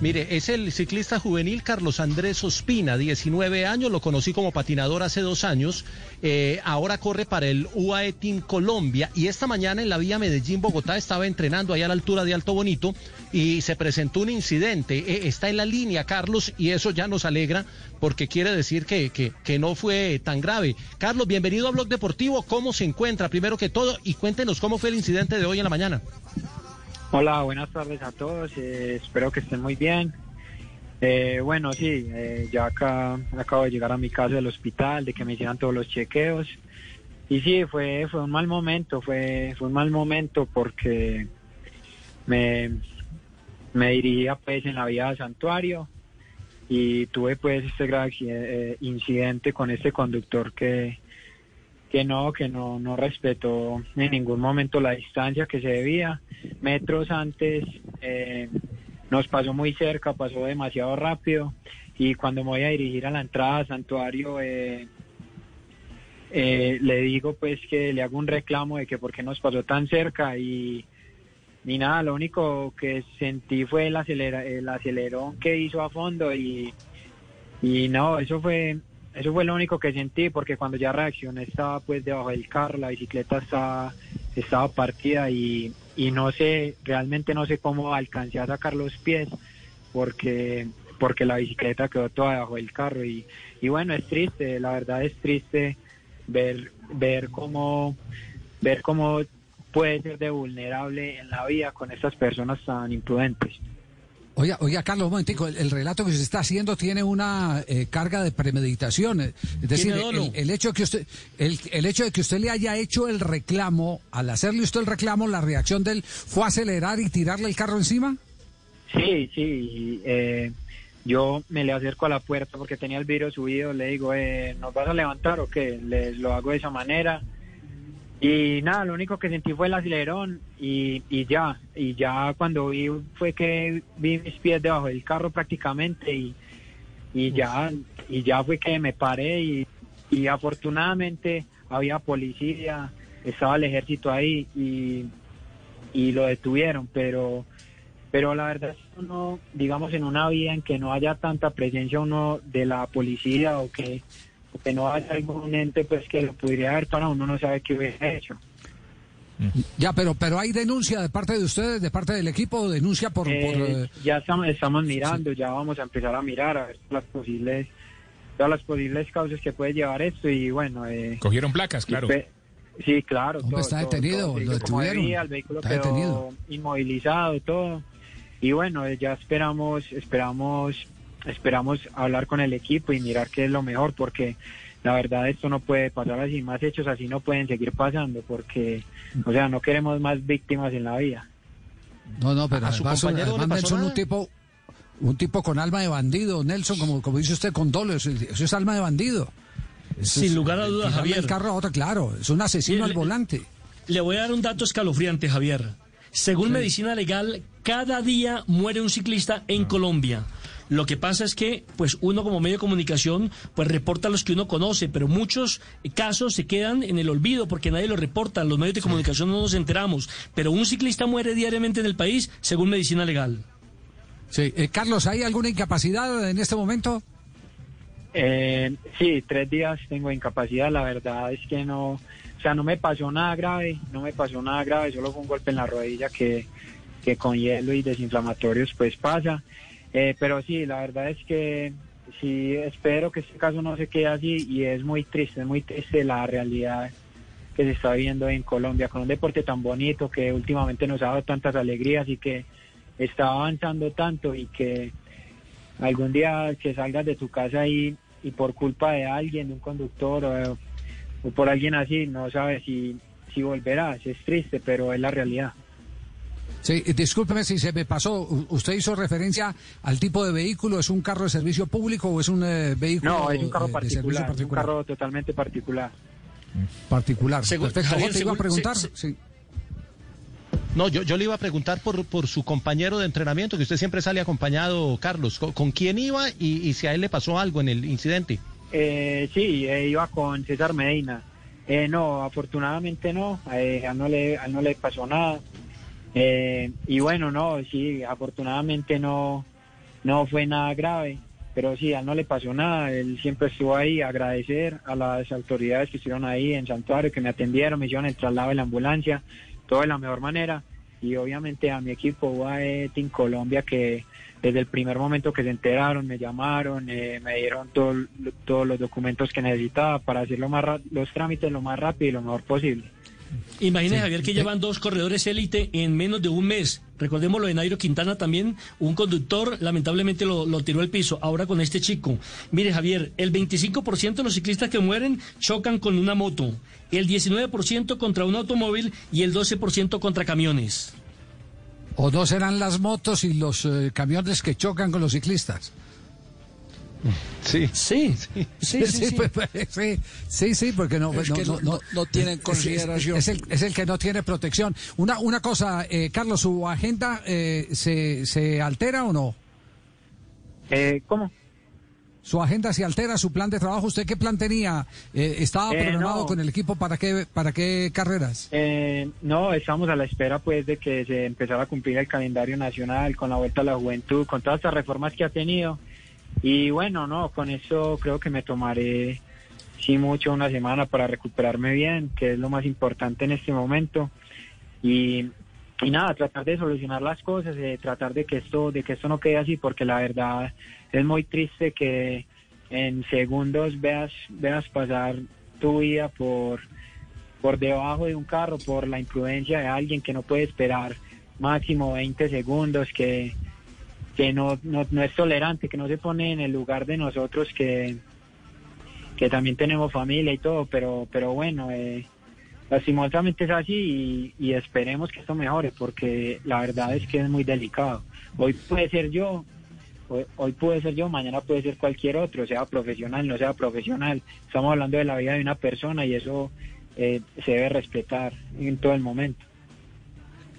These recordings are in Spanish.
Mire, es el ciclista juvenil Carlos Andrés Ospina, 19 años, lo conocí como patinador hace dos años, eh, ahora corre para el UAE Team Colombia y esta mañana en la vía Medellín-Bogotá estaba entrenando allá a la altura de Alto Bonito y se presentó un incidente, Eh, está en la línea Carlos y eso ya nos alegra porque quiere decir que, que, que no fue tan grave. Carlos, bienvenido a Blog Deportivo, ¿cómo se encuentra primero que todo? Y cuéntenos cómo fue el incidente de hoy en la mañana. Hola, buenas tardes a todos. eh, espero que estén muy bien. Eh, bueno, sí, eh, ya acá acabo de llegar a mi casa del hospital, de que me hicieran todos los chequeos. Y sí, fue, fue un mal momento, fue, fue un mal momento porque me, me dirigía pues en la vía del santuario y tuve pues este grave eh, incidente con este conductor que, que no, que no, no respetó en ningún momento la distancia que se debía. Metros antes eh, nos pasó muy cerca, pasó demasiado rápido y cuando me voy a dirigir a la entrada al santuario eh, eh, le digo pues que le hago un reclamo de que por qué nos pasó tan cerca y ni nada, lo único que sentí fue el, acelera, el acelerón que hizo a fondo y, y no, eso fue eso fue lo único que sentí porque cuando ya reaccioné estaba pues debajo del carro, la bicicleta estaba, estaba partida y, y no sé, realmente no sé cómo alcancé a sacar los pies porque porque la bicicleta quedó toda debajo del carro y, y bueno, es triste, la verdad es triste ver ver cómo ver cómo puede ser de vulnerable en la vida con estas personas tan imprudentes. Oiga, oiga, Carlos, un momentico, el, el relato que se está haciendo tiene una eh, carga de premeditación. Es decir, el, el hecho que usted, el, el hecho de que usted le haya hecho el reclamo, al hacerle usted el reclamo, la reacción de él fue acelerar y tirarle el carro encima. Sí, sí. eh, yo me le acerco a la puerta porque tenía el vidrio subido. Le digo, eh, ¿nos vas a levantar o qué? Les lo hago de esa manera. Y nada, lo único que sentí fue el acelerón y, y ya. Y ya cuando vi fue que vi mis pies debajo del carro prácticamente y, y ya y ya fue que me paré y, y afortunadamente había policía, estaba el ejército ahí y, y lo detuvieron, pero pero la verdad es uno, digamos, en una vía en que no haya tanta presencia uno de la policía o que, que no haya algún ente pues que lo pudiera haber para uno no sabe qué hubiera hecho. Ya, pero pero hay denuncia de parte de ustedes, de parte del equipo, denuncia por... Eh, por, eh, ya estamos, estamos mirando, ya vamos a empezar a mirar a ver las posibles todas las posibles causas que puede llevar esto y bueno eh, Cogieron placas, claro. espe- sí claro Hombre, todo, está todo, detenido, todo, lo detuvieron. debía, el vehículo Está quedó detenido. inmovilizado todo y bueno eh, ya esperamos esperamos esperamos hablar con el equipo y mirar qué es lo mejor porque la verdad esto no puede pasar así más hechos así no pueden seguir pasando porque o sea no queremos más víctimas en la vida no, no, pero ¿A su además, le además pasó Nelson, un tipo, un tipo con alma de bandido, Nelson, como, como dice usted, con dolo, eso, eso es alma de bandido. Eso Sin es, lugar a dudas, Javier. el carro a otro, claro, es un asesino Mire, al le- volante. Le voy a dar un dato escalofriante, Javier. Según medicina legal, cada día muere un ciclista en Colombia. Lo que pasa es que, pues uno como medio de comunicación, pues reporta los que uno conoce, pero muchos casos se quedan en el olvido porque nadie lo reporta. Los medios de comunicación no nos enteramos. Pero un ciclista muere diariamente en el país, según medicina legal. Sí, eh, Carlos, ¿hay alguna incapacidad en este momento? Eh, sí, tres días tengo incapacidad. La verdad es que no, o sea, no me pasó nada grave, no me pasó nada grave, solo fue un golpe en la rodilla que, que con hielo y desinflamatorios pues pasa. Eh, pero sí, la verdad es que sí espero que este caso no se quede así y es muy triste, es muy triste la realidad que se está viviendo en Colombia con un deporte tan bonito que últimamente nos ha dado tantas alegrías y que está avanzando tanto y que algún día que salgas de tu casa y, y por culpa de alguien, de un conductor o, o por alguien así, no sabes si, si volverás. Es triste, pero es la realidad. Sí, discúlpeme si se me pasó. ¿Usted hizo referencia al tipo de vehículo? ¿Es un carro de servicio público o es un eh, vehículo No, es un carro eh, de servicio particular, es un carro totalmente particular. Particular. Según- Perfecto. Javier, ¿Te iba a preguntar? se- Sí. No, yo, yo le iba a preguntar por, por su compañero de entrenamiento, que usted siempre sale acompañado, Carlos. ¿Con, con quién iba y, y si a él le pasó algo en el incidente? Eh, sí, eh, iba con César Medina. Eh, no, afortunadamente no, eh, a, él no le, a él no le pasó nada. Eh, y bueno, no, sí, afortunadamente no, no fue nada grave, pero sí, a él no le pasó nada. Él siempre estuvo ahí, agradecer a las autoridades que estuvieron ahí en Santuario, que me atendieron, me hicieron el traslado de la ambulancia, todo de la mejor manera. Y obviamente a mi equipo, UAE Team Colombia, que desde el primer momento que se enteraron, me llamaron, eh, me dieron todo- todos los documentos que necesitaba para hacer lo más los trámites lo más rápido y lo mejor posible. Imagínese, Javier, que llevan dos corredores élite en menos de un mes. Recordemos lo de Nairo Quintana también. Un conductor lamentablemente lo, lo tiró al piso. Ahora con este chico. Mire, Javier, el 25% de los ciclistas que mueren chocan con una moto. El 19% contra un automóvil y el 12% contra camiones. ¿O no serán las motos y los eh, camiones que chocan con los ciclistas? Sí. Sí, sí, sí. sí. pues, pues, sí, sí, sí, porque no, Es no, que no, no- no tienen consideración. Es, el, es el que no tiene protección. Una, una cosa, eh, Carlos, ¿su agenda eh, se, se altera o no? Eh, ¿Cómo? ¿Su agenda se altera, su plan de trabajo? ¿Usted qué plan tenía? Eh, ¿Estaba Eh, programado no. con el equipo para qué, para qué carreras? Eh, no, estamos a la espera pues de que se empezara a cumplir el calendario nacional con la vuelta a la juventud, con todas estas reformas que ha tenido. Y bueno, no, con eso creo que me tomaré sí mucho una semana para recuperarme bien, que es lo más importante en este momento. Y, y nada, tratar de solucionar las cosas, eh, tratar de que esto, de que esto no quede así, porque la verdad es muy triste que en segundos veas, veas pasar tu vida por por debajo de un carro por la imprudencia de alguien que no puede esperar máximo 20 segundos, que, que no, no, no es tolerante, que no se pone en el lugar de nosotros que, que también tenemos familia y todo, pero, pero bueno, eh, lastimosamente es así y, esperemos que esto mejore porque la verdad es que es muy delicado. Hoy puede ser yo, hoy, hoy puede ser yo, mañana puede ser cualquier otro, sea profesional, no sea profesional. Estamos hablando de la vida de una persona y eso eh, se debe respetar en todo el momento.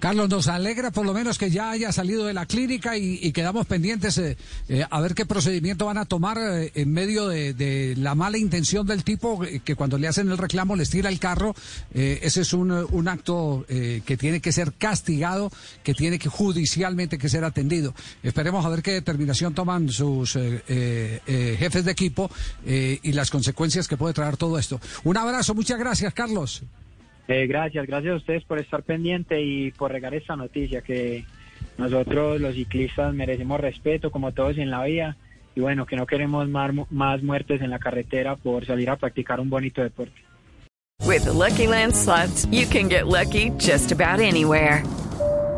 Carlos, nos alegra por lo menos que ya haya salido de la clínica y, quedamos pendientes eh, eh, a ver qué procedimiento van a tomar eh, en medio de, la mala intención del tipo que cuando le hacen el reclamo les tira el carro. Ese es un, un acto que tiene que ser castigado, que tiene que judicialmente que ser atendido. Esperemos a ver qué determinación toman sus jefes de equipo y las consecuencias que puede traer todo esto. Un abrazo, muchas gracias, Carlos. Eh, gracias, gracias a ustedes por estar pendiente y por regar esta noticia que nosotros los ciclistas merecemos respeto como todos en la vida y bueno, que no queremos más, más muertes en la carretera por salir a practicar un bonito deporte. With the Lucky Land you can get lucky just about anywhere.